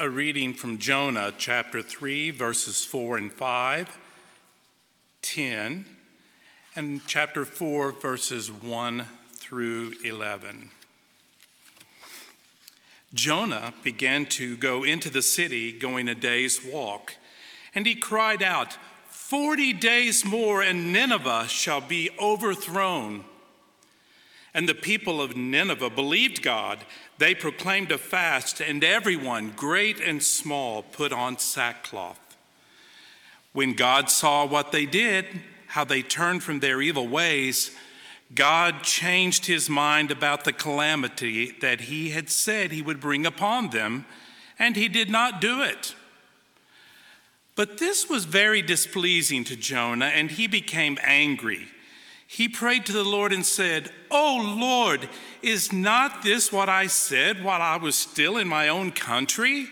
a reading from Jonah chapter 3, verses 4 and 5, 10, and chapter 4, verses 1 through 11. Jonah began to go into the city, going a day's walk, and he cried out, Forty days more, and Nineveh shall be overthrown. And the people of Nineveh believed God. They proclaimed a fast, and everyone, great and small, put on sackcloth. When God saw what they did, how they turned from their evil ways, God changed his mind about the calamity that he had said he would bring upon them, and he did not do it. But this was very displeasing to Jonah, and he became angry he prayed to the Lord and said, Oh Lord, is not this what I said while I was still in my own country?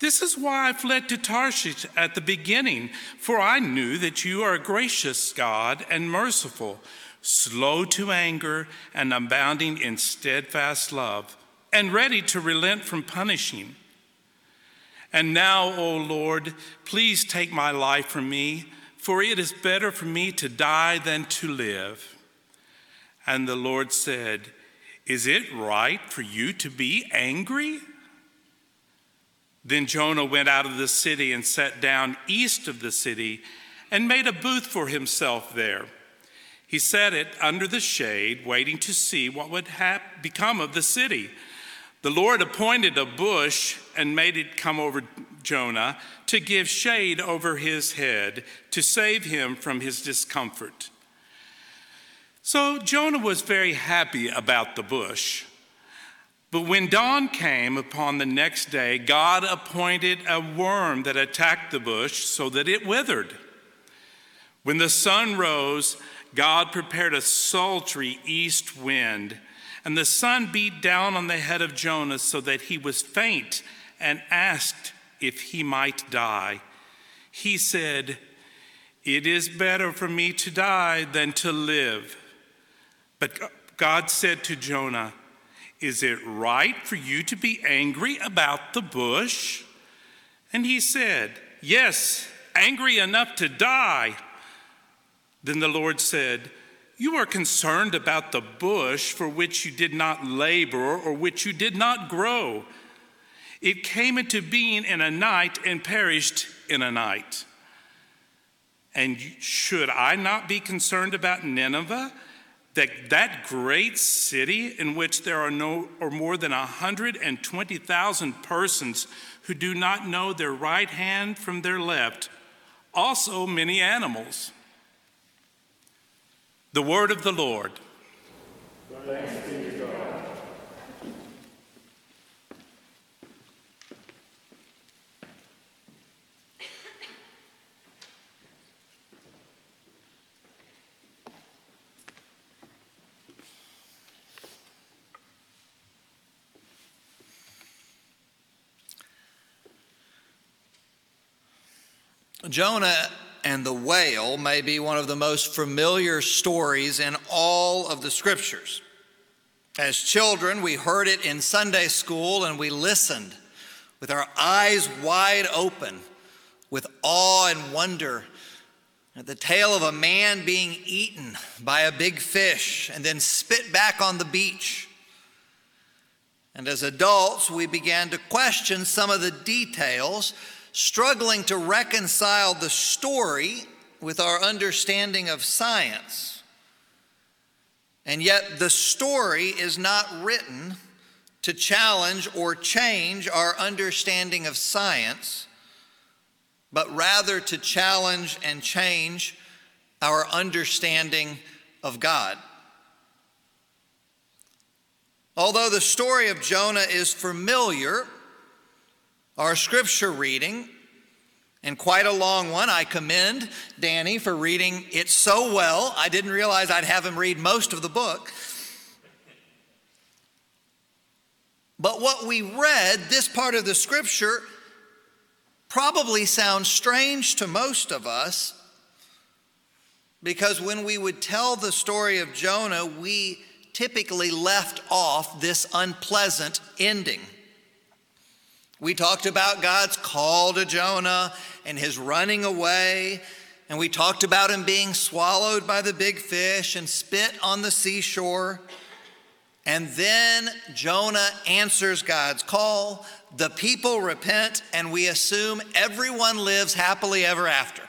This is why I fled to Tarshish at the beginning, for I knew that you are a gracious God and merciful, slow to anger and abounding in steadfast love, and ready to relent from punishing. And now, O Lord, please take my life from me for it is better for me to die than to live. And the Lord said, Is it right for you to be angry? Then Jonah went out of the city and sat down east of the city and made a booth for himself there. He set it under the shade, waiting to see what would hap- become of the city. The Lord appointed a bush and made it come over Jonah to give shade over his head to save him from his discomfort. So Jonah was very happy about the bush. But when dawn came upon the next day, God appointed a worm that attacked the bush so that it withered. When the sun rose, God prepared a sultry east wind, and the sun beat down on the head of Jonah so that he was faint and asked if he might die. He said, It is better for me to die than to live. But God said to Jonah, Is it right for you to be angry about the bush? And he said, Yes, angry enough to die. Then the Lord said, You are concerned about the bush for which you did not labor or which you did not grow it came into being in a night and perished in a night. And should I not be concerned about Nineveh? That, that great city in which there are no or more than 120,000 persons who do not know their right hand from their left, also many animals. The word of the Lord. Thanks Jonah and the whale may be one of the most familiar stories in all of the scriptures. As children, we heard it in Sunday school and we listened with our eyes wide open, with awe and wonder at the tale of a man being eaten by a big fish and then spit back on the beach. And as adults, we began to question some of the details struggling to reconcile the story with our understanding of science. And yet, the story is not written to challenge or change our understanding of science, but rather to challenge and change our understanding of God. Although the story of Jonah is familiar, our scripture reading, and quite a long one. I commend Danny for reading it so well. I didn't realize I'd have him read most of the book. But what we read, this part of the scripture, probably sounds strange to most of us because when we would tell the story of Jonah, we typically left off this unpleasant ending. We talked about God's call to Jonah and his running away. And we talked about him being swallowed by the big fish and spit on the seashore. And then Jonah answers God's call. The people repent, and we assume everyone lives happily ever after.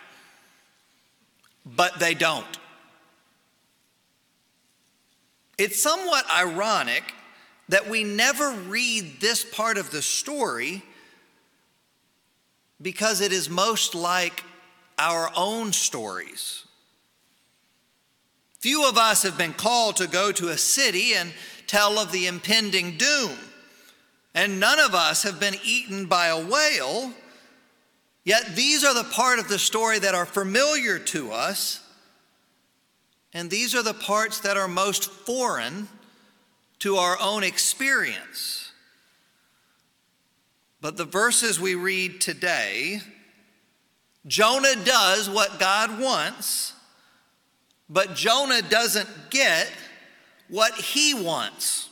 But they don't. It's somewhat ironic that we never read this part of the story because it is most like our own stories. Few of us have been called to go to a city and tell of the impending doom, and none of us have been eaten by a whale. Yet these are the part of the story that are familiar to us, and these are the parts that are most foreign to our own experience. But the verses we read today, Jonah does what God wants, but Jonah doesn't get what he wants.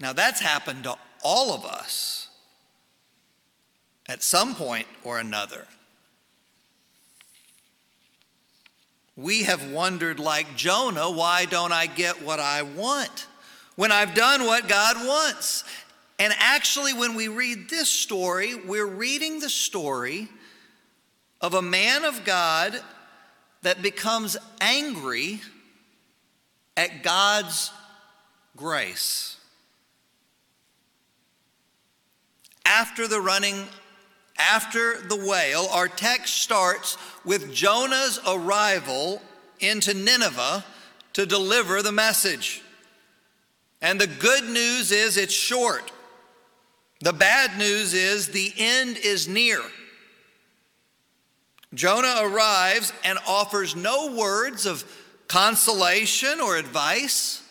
Now, that's happened to all of us at some point or another. We have wondered, like Jonah, why don't I get what I want when I've done what God wants? And actually, when we read this story, we're reading the story of a man of God that becomes angry at God's grace. After the running after the whale, our text starts with Jonah's arrival into Nineveh to deliver the message. And the good news is it's short. The bad news is the end is near. Jonah arrives and offers no words of consolation or advice,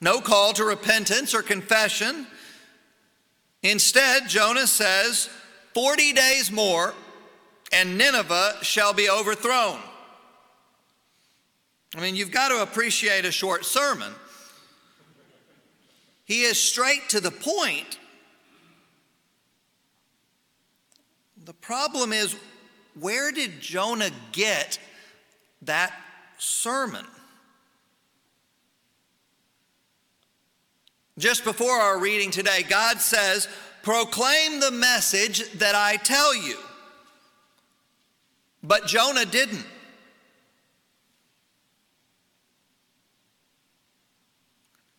no call to repentance or confession. Instead, Jonah says, 40 days more, and Nineveh shall be overthrown. I mean, you've got to appreciate a short sermon. He is straight to the point. The problem is, where did Jonah get that sermon? Just before our reading today, God says, Proclaim the message that I tell you. But Jonah didn't.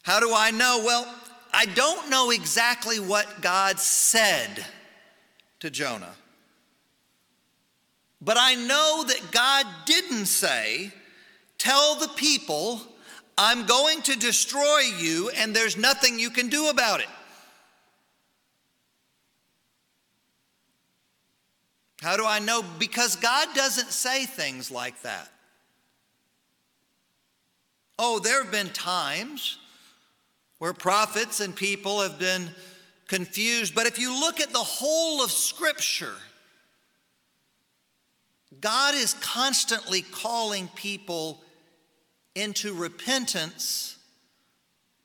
How do I know? Well, I don't know exactly what God said to Jonah. But I know that God didn't say, Tell the people, I'm going to destroy you, and there's nothing you can do about it. How do I know? Because God doesn't say things like that. Oh, there have been times where prophets and people have been confused, but if you look at the whole of Scripture, God is constantly calling people into repentance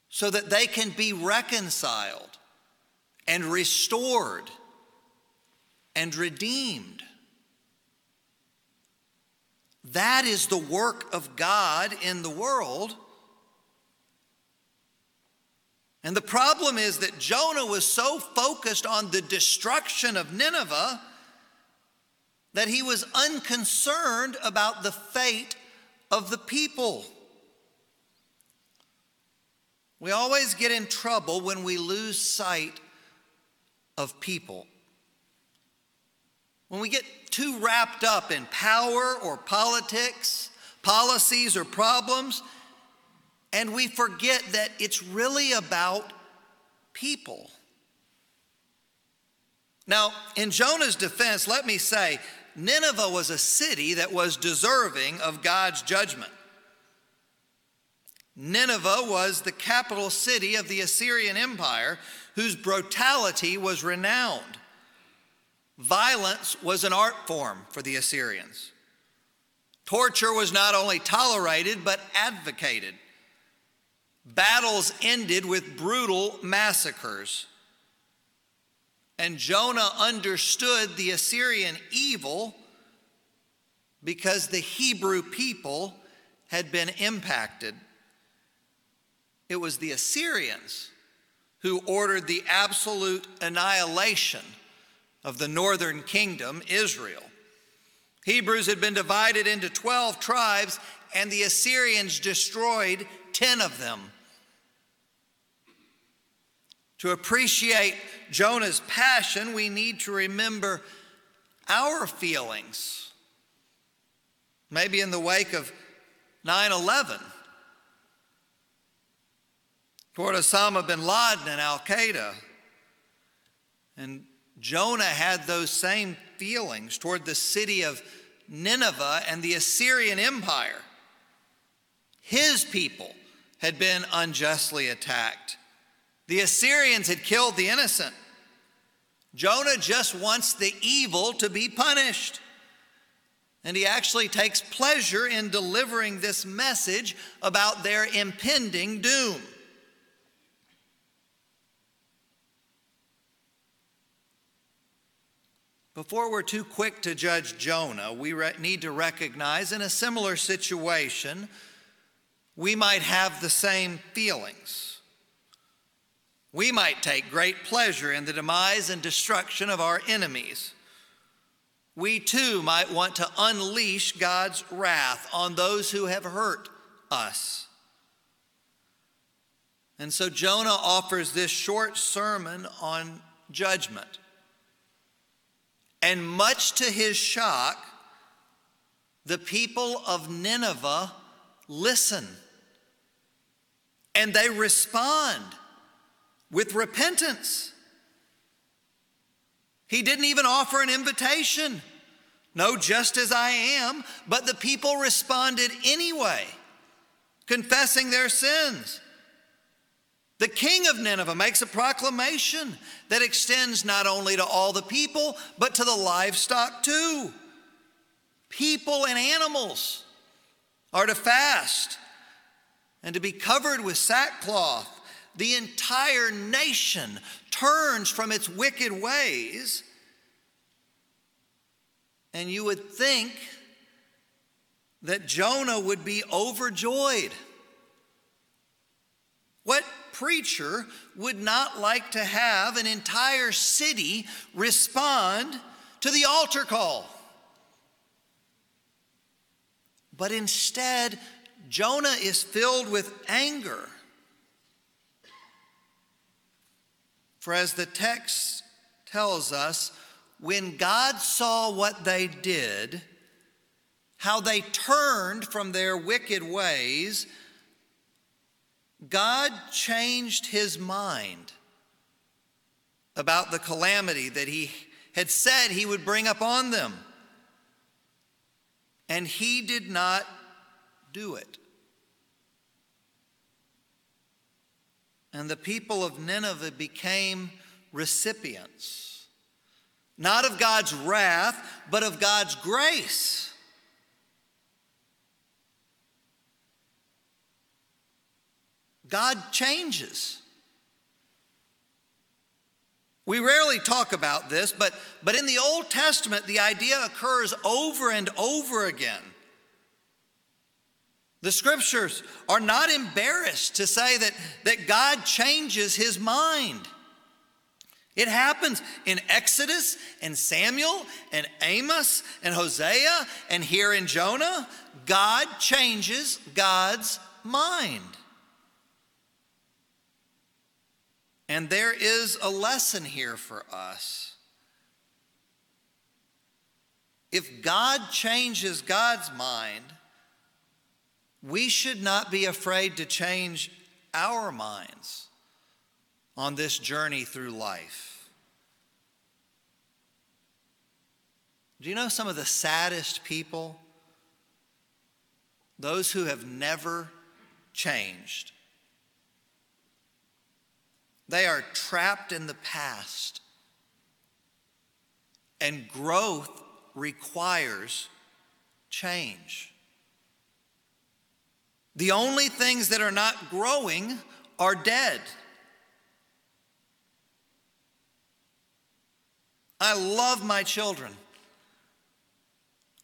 so that they can be reconciled and restored and redeemed. That is the work of God in the world. And the problem is that Jonah was so focused on the destruction of Nineveh that he was unconcerned about the fate of the people. We always get in trouble when we lose sight of people. When we get too wrapped up in power or politics, policies or problems, and we forget that it's really about people. Now, in Jonah's defense, let me say, Nineveh was a city that was deserving of God's judgment. Nineveh was the capital city of the Assyrian Empire, whose brutality was renowned. Violence was an art form for the Assyrians. Torture was not only tolerated, but advocated. Battles ended with brutal massacres. And Jonah understood the Assyrian evil because the Hebrew people had been impacted. It was the Assyrians who ordered the absolute annihilation of the northern kingdom, Israel. Hebrews had been divided into 12 tribes, and the Assyrians destroyed 10 of them. To appreciate Jonah's passion, we need to remember our feelings. Maybe in the wake of 9 11, toward Osama bin Laden and Al Qaeda. And Jonah had those same feelings toward the city of Nineveh and the Assyrian Empire. His people had been unjustly attacked. The Assyrians had killed the innocent. Jonah just wants the evil to be punished. And he actually takes pleasure in delivering this message about their impending doom. Before we're too quick to judge Jonah, we re- need to recognize in a similar situation, we might have the same feelings. We might take great pleasure in the demise and destruction of our enemies. We too might want to unleash God's wrath on those who have hurt us. And so Jonah offers this short sermon on judgment. And much to his shock, the people of Nineveh listen and they respond with repentance. He didn't even offer an invitation. No, just as I am, but the people responded anyway, confessing their sins. The king of Nineveh makes a proclamation that extends not only to all the people, but to the livestock too. People and animals are to fast and to be covered with sackcloth. The entire nation turns from its wicked ways. And you would think that Jonah would be overjoyed. What preacher would not like to have an entire city respond to the altar call? But instead, Jonah is filled with anger. For as the text tells us, when God saw what they did, how they turned from their wicked ways, God changed his mind about the calamity that he had said he would bring upon them. And he did not do it. And the people of Nineveh became recipients, not of God's wrath, but of God's grace. God changes. We rarely talk about this, but, but in the Old Testament, the idea occurs over and over again. The scriptures are not embarrassed to say that, that God changes his mind. It happens in Exodus and Samuel and Amos and Hosea and here in Jonah. God changes God's mind. And there is a lesson here for us. If God changes God's mind, we should not be afraid to change our minds on this journey through life. Do you know some of the saddest people? Those who have never changed. They are trapped in the past. And growth requires change. The only things that are not growing are dead. I love my children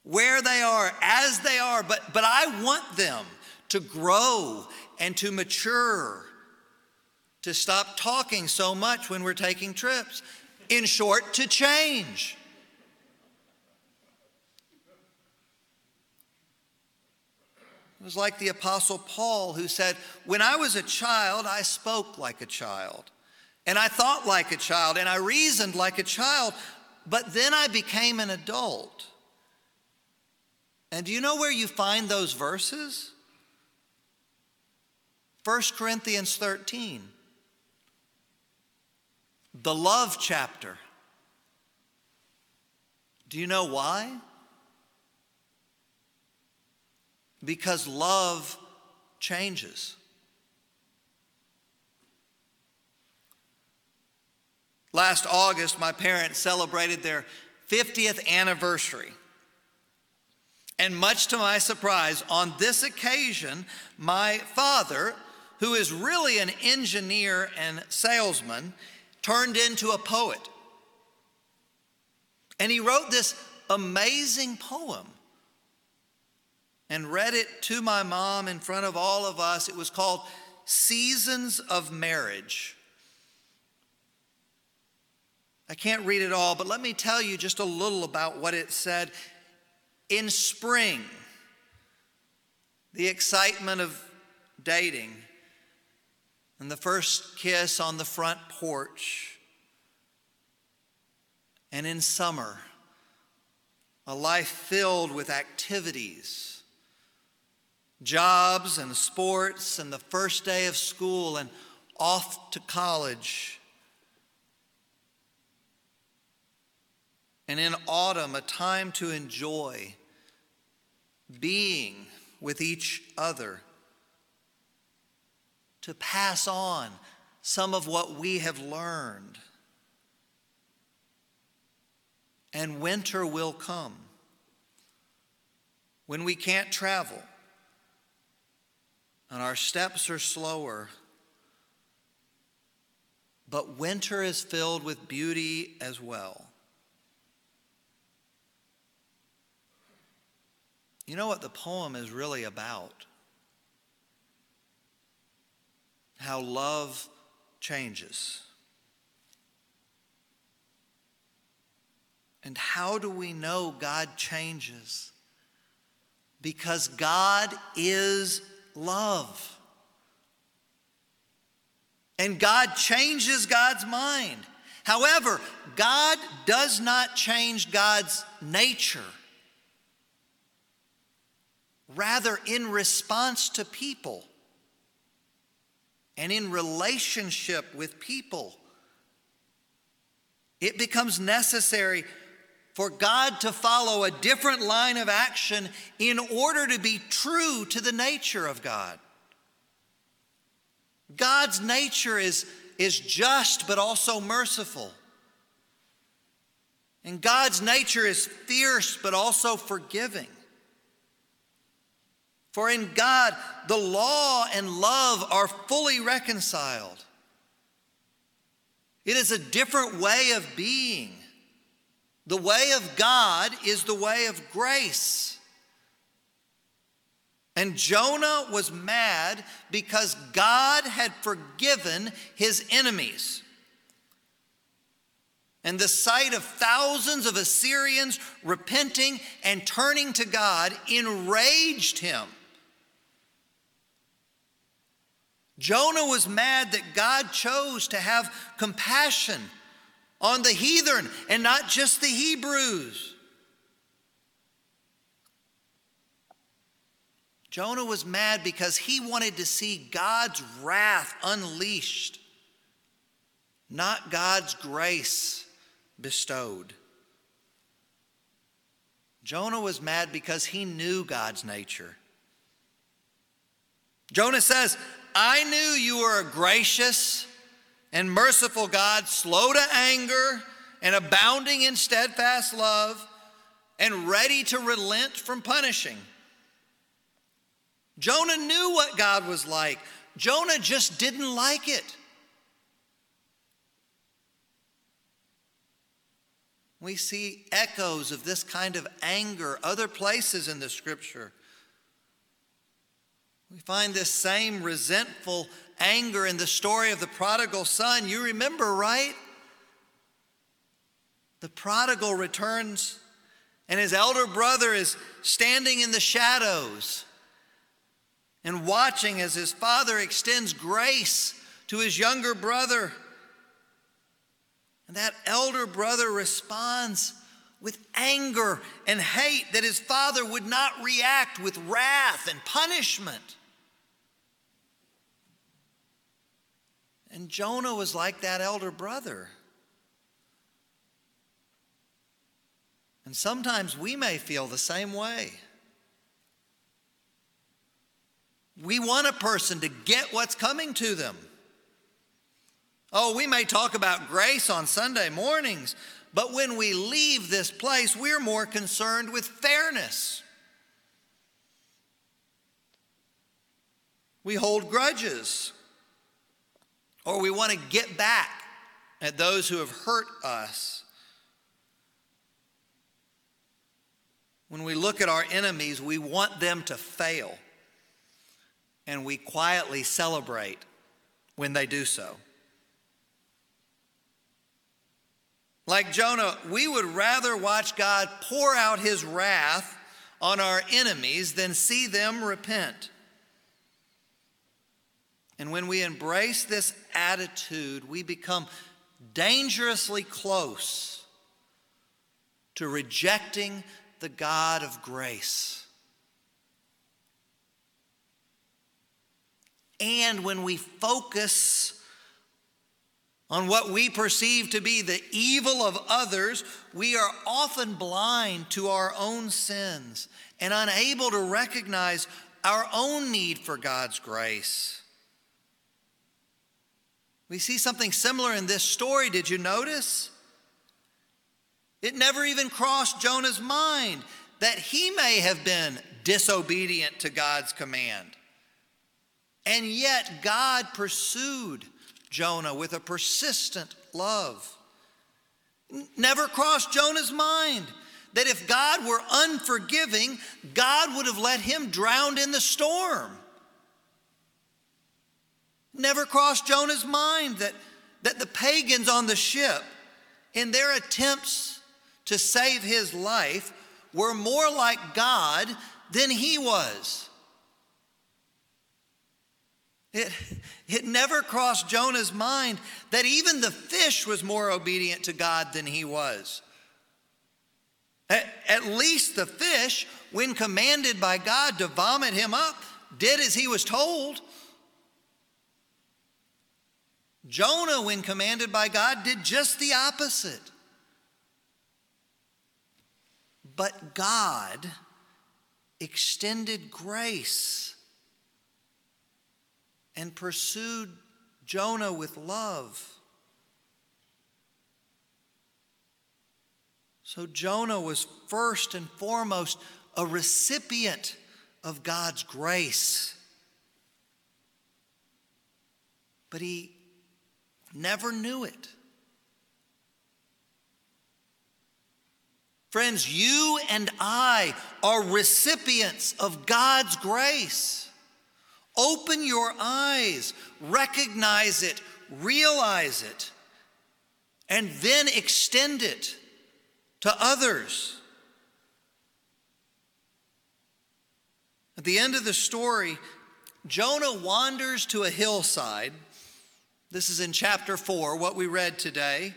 where they are, as they are, but, but I want them to grow and to mature, to stop talking so much when we're taking trips. In short, to change. It was like the Apostle Paul who said, When I was a child, I spoke like a child, and I thought like a child, and I reasoned like a child, but then I became an adult. And do you know where you find those verses? 1 Corinthians 13, the love chapter. Do you know why? Because love changes. Last August, my parents celebrated their 50th anniversary. And much to my surprise, on this occasion, my father, who is really an engineer and salesman, turned into a poet. And he wrote this amazing poem and read it to my mom in front of all of us. It was called Seasons of Marriage. I can't read it all, but let me tell you just a little about what it said in spring, the excitement of dating, and the first kiss on the front porch. And in summer, a life filled with activities, jobs and sports, and the first day of school, and off to college. and in autumn, a time to enjoy being with each other, to pass on some of what we have learned. And winter will come when we can't travel and our steps are slower. But winter is filled with beauty as well. You know what the poem is really about? How love changes. And how do we know God changes? Because God is love. And God changes God's mind. However, God does not change God's nature. Rather, in response to people and in relationship with people, it becomes necessary for God to follow a different line of action in order to be true to the nature of God. God's nature is, is just but also merciful. And God's nature is fierce but also forgiving. For in God, the law and love are fully reconciled. It is a different way of being. The way of God is the way of grace. And Jonah was mad because God had forgiven his enemies. And the sight of thousands of Assyrians repenting and turning to God enraged him. Jonah was mad that God chose to have compassion on the heathen and not just the Hebrews. Jonah was mad because he wanted to see God's wrath unleashed, not God's grace bestowed. Jonah was mad because he knew God's nature. Jonah says, I knew you were a gracious and merciful God, slow to anger and abounding in steadfast love and ready to relent from punishing. Jonah knew what God was like. Jonah just didn't like it. We see echoes of this kind of anger other places in the scripture. We find this same resentful anger in the story of the prodigal son. You remember, right? The prodigal returns, and his elder brother is standing in the shadows and watching as his father extends grace to his younger brother. And that elder brother responds with anger and hate that his father would not react with wrath and punishment. And Jonah was like that elder brother. And sometimes we may feel the same way. We want a person to get what's coming to them. Oh, we may talk about grace on Sunday mornings, but when we leave this place, we're more concerned with fairness. We hold grudges, or we want to get back at those who have hurt us. When we look at our enemies, we want them to fail, and we quietly celebrate when they do so. Like Jonah, we would rather watch God pour out his wrath on our enemies than see them repent. And when we embrace this attitude, we become dangerously close to rejecting the God of grace. And when we focus on what we perceive to be the evil of others, we are often blind to our own sins and unable to recognize our own need for God's grace. We see something similar in this story. Did you notice? It never even crossed Jonah's mind that he may have been disobedient to God's command. And yet God pursued Jonah with a persistent love. Never crossed Jonah's mind that if God were unforgiving, God would have let him drown in the storm. Never crossed Jonah's mind that, that the pagans on the ship, in their attempts to save his life, were more like God than he was. It, it never crossed Jonah's mind that even the fish was more obedient to God than he was. At, at least the fish, when commanded by God to vomit him up, did as he was told. Jonah, when commanded by God, did just the opposite. But God extended grace and pursued Jonah with love. So Jonah was first and foremost a recipient of God's grace. But he never knew it. Friends, you and I are recipients of God's grace. Open your eyes, recognize it, realize it, and then extend it to others. At the end of the story, Jonah wanders to a hillside. This is in chapter 4, what we read today.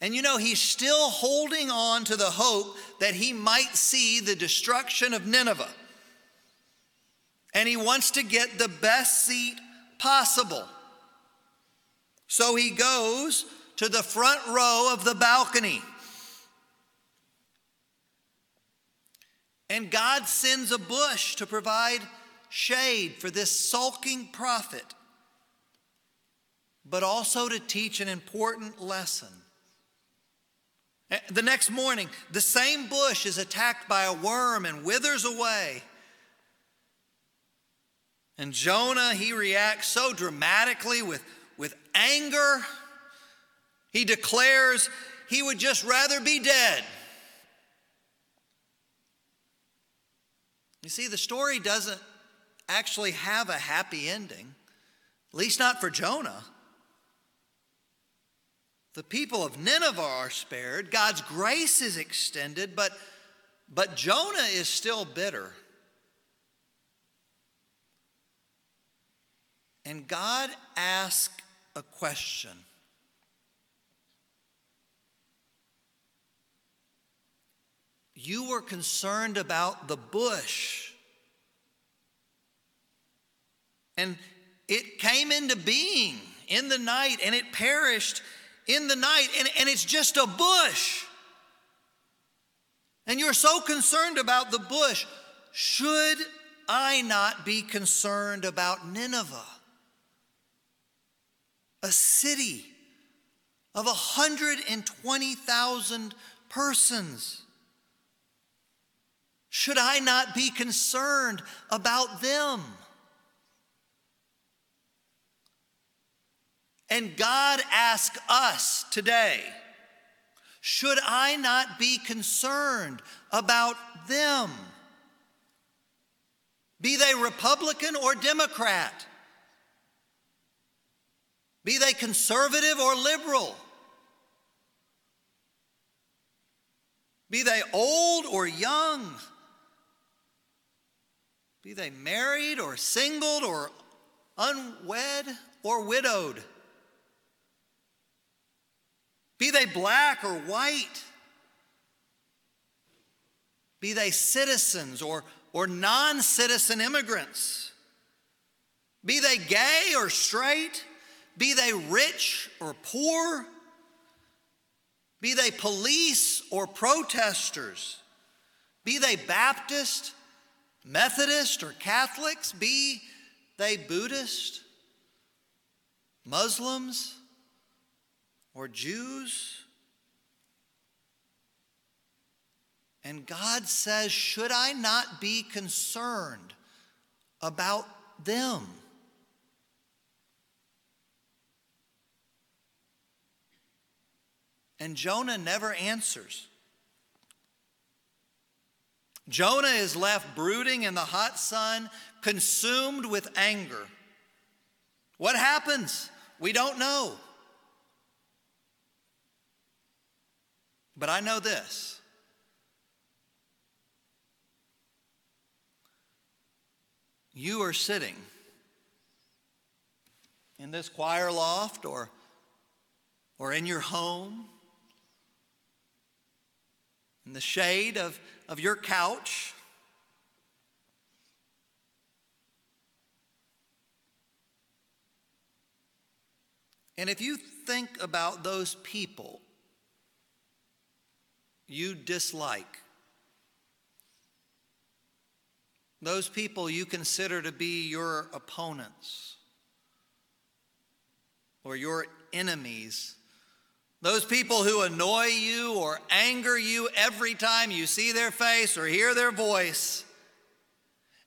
And you know, he's still holding on to the hope that he might see the destruction of Nineveh and he wants to get the best seat possible. So he goes to the front row of the balcony. And God sends a bush to provide shade for this sulking prophet, but also to teach an important lesson. Eh, the next morning, the same bush is attacked by a worm and withers away. And Jonah, he reacts so dramatically with, with anger. He declares, he would just rather be dead. You see, the story doesn't actually have a happy ending, at least not for Jonah. The people of Nineveh are spared, God's grace is extended, but, but Jonah is still bitter. And God asked a question. You were concerned about the bush. And it came into being in the night and it perished in the night, and, and it's just a bush. And you're so concerned about the bush. Should I not be concerned about Nineveh? A city of 120,000 persons. Should I not be concerned about them? And God asks us today should I not be concerned about them? Be they Republican or Democrat? Be they conservative or liberal? Be they old or young? Be they married or singled or unwed or widowed? Be they black or white, be they citizens or, or non citizen immigrants, be they gay or straight, be they rich or poor, be they police or protesters, be they Baptist, Methodist, or Catholics, be they Buddhist, Muslims, or Jews. And God says, Should I not be concerned about them? And Jonah never answers. Jonah is left brooding in the hot sun, consumed with anger. What happens? We don't know. But I know this. You are sitting in this choir loft or, or in your home, in the shade of, of your couch. And if you think about those people you dislike, those people you consider to be your opponents or your enemies, those people who annoy you or anger you every time you see their face or hear their voice.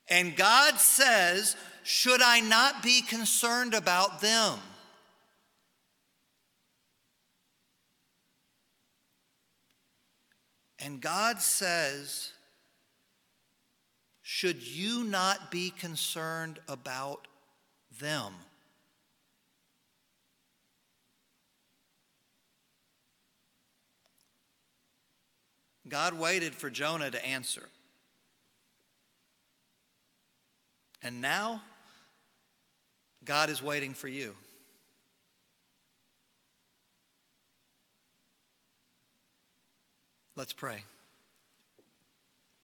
And God says, Should I not be concerned about them? And God says, should you not be concerned about them? God waited for Jonah to answer. And now, God is waiting for you. Let's pray.